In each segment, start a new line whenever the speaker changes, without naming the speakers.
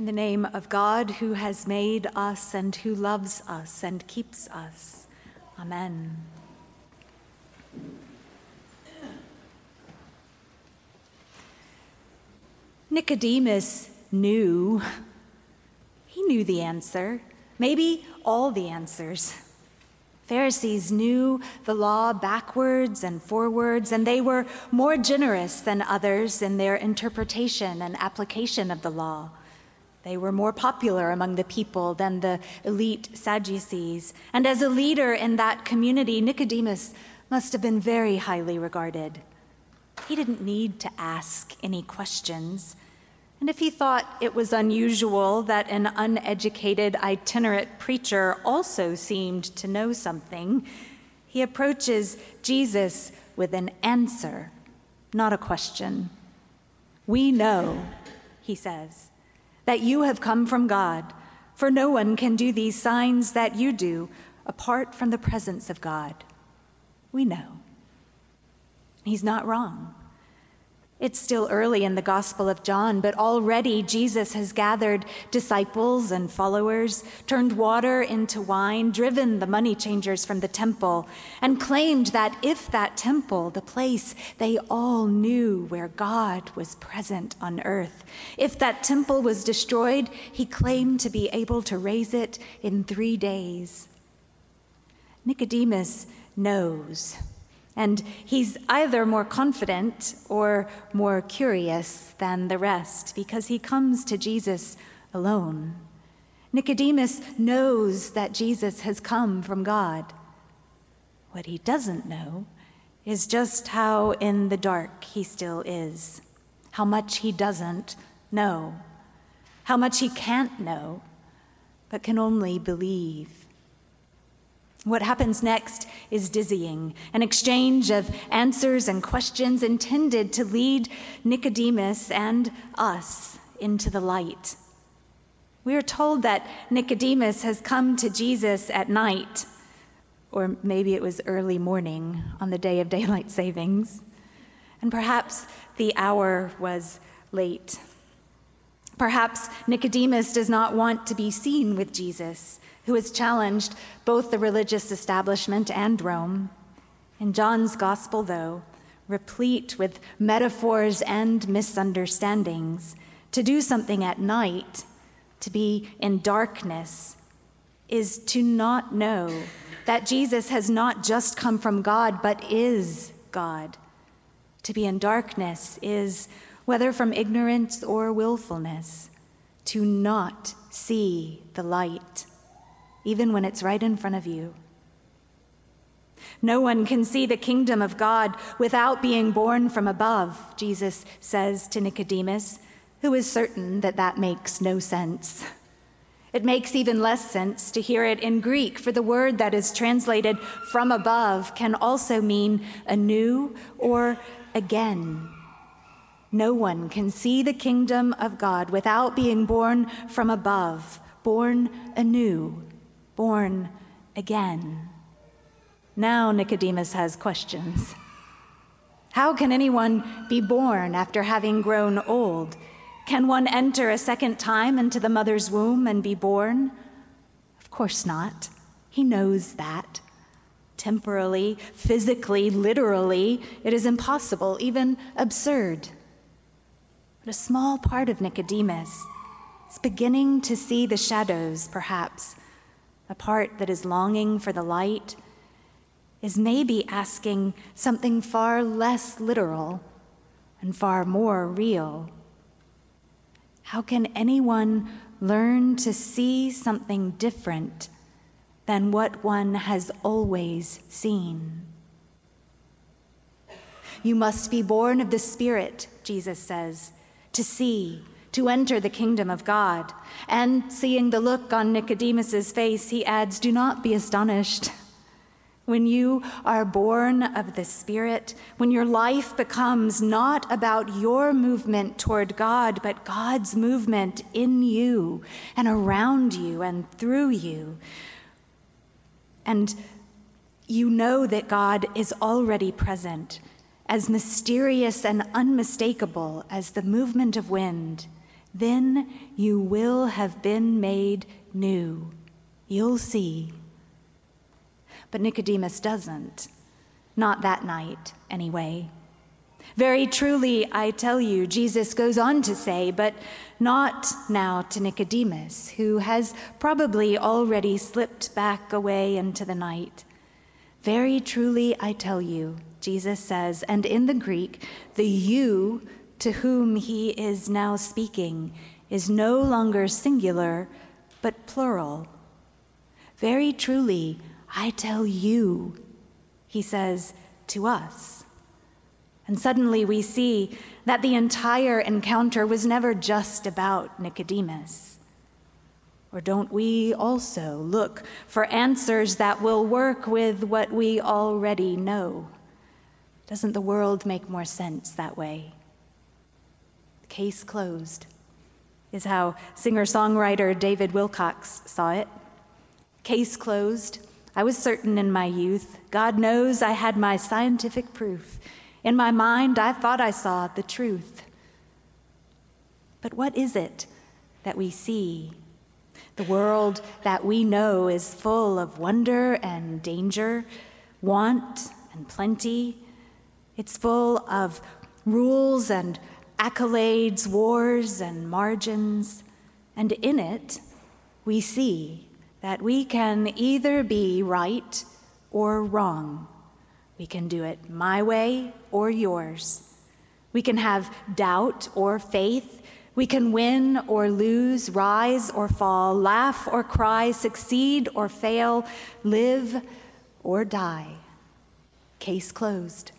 In the name of God who has made us and who loves us and keeps us. Amen. Nicodemus knew. He knew the answer, maybe all the answers. Pharisees knew the law backwards and forwards, and they were more generous than others in their interpretation and application of the law. They were more popular among the people than the elite Sadducees. And as a leader in that community, Nicodemus must have been very highly regarded. He didn't need to ask any questions. And if he thought it was unusual that an uneducated itinerant preacher also seemed to know something, he approaches Jesus with an answer, not a question. We know, he says, that you have come from God, for no one can do these signs that you do apart from the presence of God. We know. He's not wrong. It's still early in the Gospel of John, but already Jesus has gathered disciples and followers, turned water into wine, driven the money changers from the temple, and claimed that if that temple, the place they all knew where God was present on earth, if that temple was destroyed, he claimed to be able to raise it in three days. Nicodemus knows and he's either more confident or more curious than the rest because he comes to Jesus alone. Nicodemus knows that Jesus has come from God. What he doesn't know is just how in the dark he still is, how much he doesn't know, how much he can't know, but can only believe. What happens next is dizzying, an exchange of answers and questions intended to lead Nicodemus and us into the light. We are told that Nicodemus has come to Jesus at night, or maybe it was early morning on the day of daylight savings, and perhaps the hour was late. Perhaps Nicodemus does not want to be seen with Jesus who has challenged both the religious establishment and Rome. In John's gospel, though, replete with metaphors and misunderstandings, to do something at night, to be in darkness, is to not know that Jesus has not just come from God, but is God. To be in darkness is, whether from ignorance or willfulness, to not see the light even when it's right in front of you. No one can see the kingdom of God without being born from above, Jesus says to Nicodemus, who is certain that that makes no sense. It makes even less sense to hear it in Greek, for the word that is translated from above can also mean anew or again. No one can see the kingdom of God without being born from above, born anew born again. Now Nicodemus has questions. How can anyone be born after having grown old? Can one enter a second time into the mother's womb and be born? Of course not. He knows that. Temporally, physically, literally, it is impossible, even absurd. But a small part of Nicodemus is beginning to see the shadows, perhaps, a part that is longing for the light, is maybe asking something far less literal and far more real. How can anyone learn to see something different than what one has always seen? You must be born of the Spirit, Jesus says, to see to enter the kingdom of God. And seeing the look on Nicodemus's face, he adds, Do not be astonished. When you are born of the Spirit, when your life becomes not about your movement toward God, but God's movement in you and around you and through you, and you know that God is already present, as mysterious and unmistakable as the movement of wind then you will have been made new. You'll see. But Nicodemus doesn't. Not that night, anyway. Very truly, I tell you, Jesus goes on to say, but not now to Nicodemus, who has probably already slipped back away into the night. Very truly, I tell you, Jesus says, and in the Greek, the you to whom he is now speaking is no longer singular, but plural. Very truly, I tell you, he says to us. And suddenly we see that the entire encounter was never just about Nicodemus. Or don't we also look for answers that will work with what we already know? Doesn't the world make more sense that way? Case closed is how singer songwriter David Wilcox saw it. Case closed. I was certain in my youth. God knows I had my scientific proof. In my mind, I thought I saw the truth. But what is it that we see? The world that we know is full of wonder and danger, want and plenty. It's full of rules and accolades, wars, and margins. And in it, we see that we can either be right or wrong. We can do it my way or yours. We can have doubt or faith. We can win or lose, rise or fall, laugh or cry, succeed or fail, live or die. Case closed.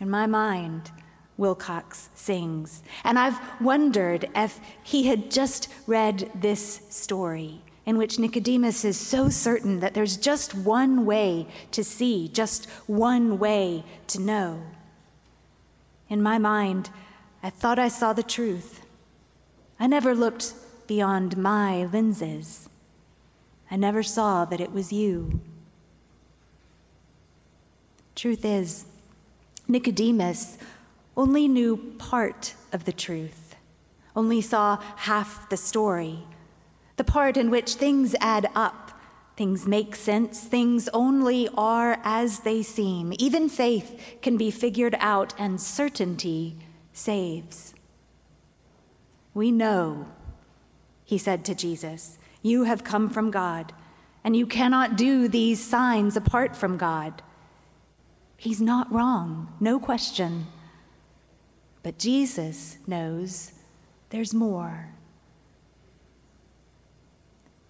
In my mind, Wilcox sings. And I've wondered if he had just read this story in which Nicodemus is so certain that there's just one way to see, just one way to know. In my mind, I thought I saw the truth. I never looked beyond my lenses. I never saw that it was you. Truth is, Nicodemus only knew part of the truth, only saw half the story, the part in which things add up, things make sense, things only are as they seem. Even faith can be figured out, and certainty saves. We know, he said to Jesus, you have come from God, and you cannot do these signs apart from God. He's not wrong, no question. But Jesus knows there's more.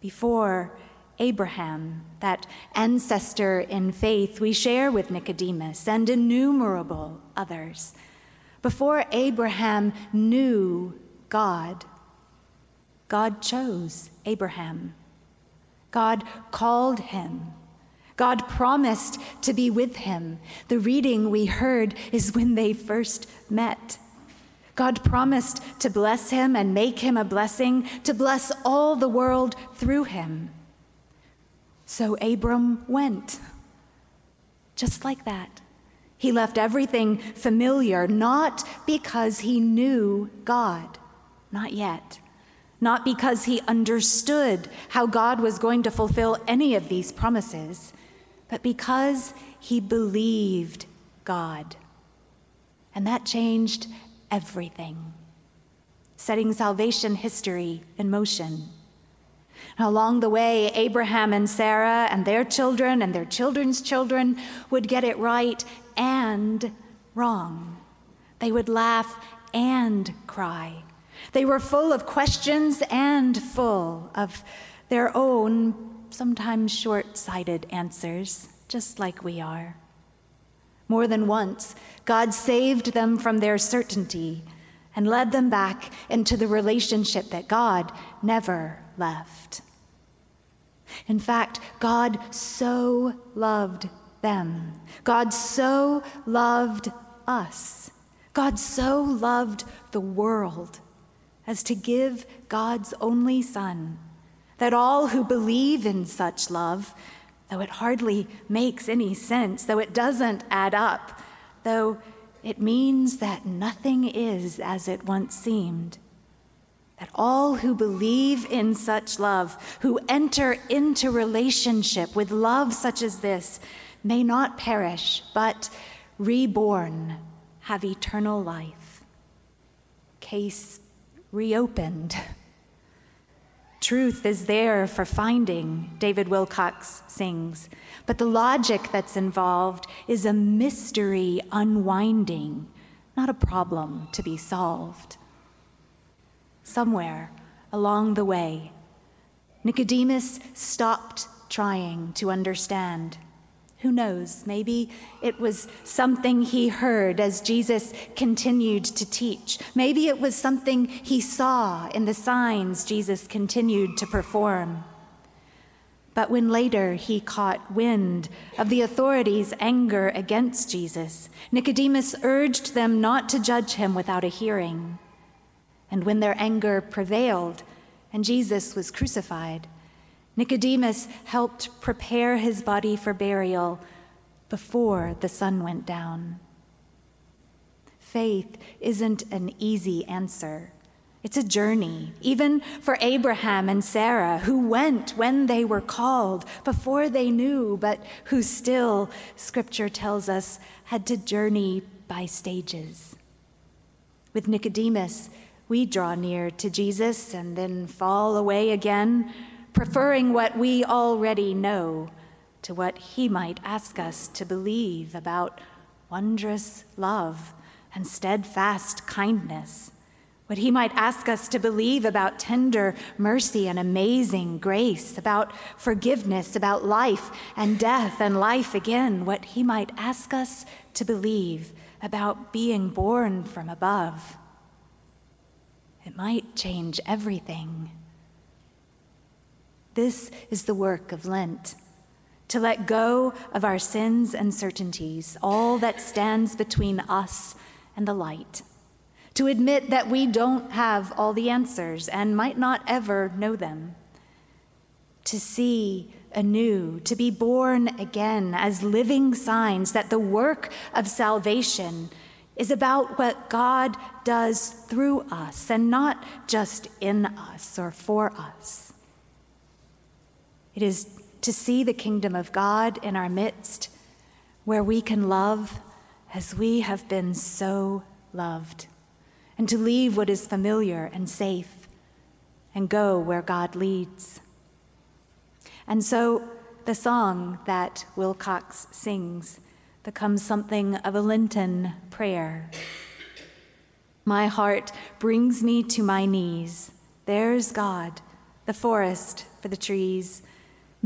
Before Abraham, that ancestor in faith we share with Nicodemus and innumerable others, before Abraham knew God, God chose Abraham. God called him. God promised to be with him. The reading we heard is when they first met. God promised to bless him and make him a blessing, to bless all the world through him. So Abram went. Just like that. He left everything familiar, not because he knew God, not yet, not because he understood how God was going to fulfill any of these promises, but because he believed God. And that changed everything, setting salvation history in motion. along the way, Abraham and Sarah and their children and their children's children would get it right and wrong. They would laugh and cry. They were full of questions and full of their own, sometimes short sighted answers, just like we are. More than once, God saved them from their certainty and led them back into the relationship that God never left. In fact, God so loved them. God so loved us. God so loved the world as to give God's only Son, that all who believe in such love though it hardly makes any sense, though it doesn't add up, though it means that nothing is as it once seemed, that all who believe in such love, who enter into relationship with love such as this, may not perish, but reborn, have eternal life. Case reopened. Truth is there for finding, David Wilcox sings, but the logic that's involved is a mystery unwinding, not a problem to be solved somewhere along the way, Nicodemus stopped trying to understand. Who knows? Maybe it was something he heard as Jesus continued to teach. Maybe it was something he saw in the signs Jesus continued to perform. But when later he caught wind of the authorities' anger against Jesus, Nicodemus urged them not to judge him without a hearing. And when their anger prevailed and Jesus was crucified, Nicodemus helped prepare his body for burial before the sun went down. Faith isn't an easy answer. It's a journey, even for Abraham and Sarah, who went when they were called, before they knew, but who still, scripture tells us, had to journey by stages. With Nicodemus, we draw near to Jesus and then fall away again, preferring what we already know to what he might ask us to believe about wondrous love and steadfast kindness, what he might ask us to believe about tender mercy and amazing grace, about forgiveness, about life and death and life again, what he might ask us to believe about being born from above. It might change everything. This is the work of Lent to let go of our sins and certainties, all that stands between us and the light, to admit that we don't have all the answers and might not ever know them, to see anew, to be born again as living signs that the work of salvation is about what God does through us and not just in us or for us. It is to see the kingdom of God in our midst where we can love as we have been so loved, and to leave what is familiar and safe and go where God leads. And so the song that Wilcox sings becomes something of a Lenten prayer. My heart brings me to my knees. There's God, the forest for the trees.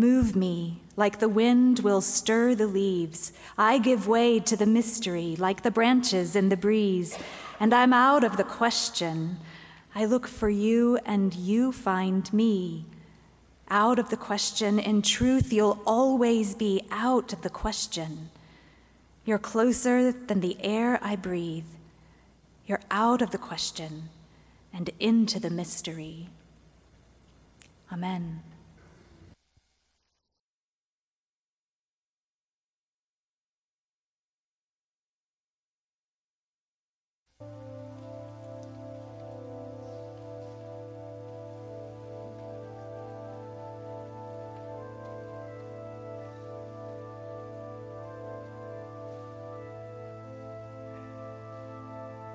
Move me, like the wind will stir the leaves. I give way to the mystery, like the branches in the breeze. And I'm out of the question. I look for you, and you find me. Out of the question, in truth, you'll always be out of the question. You're closer than the air I breathe. You're out of the question and into the mystery. Amen.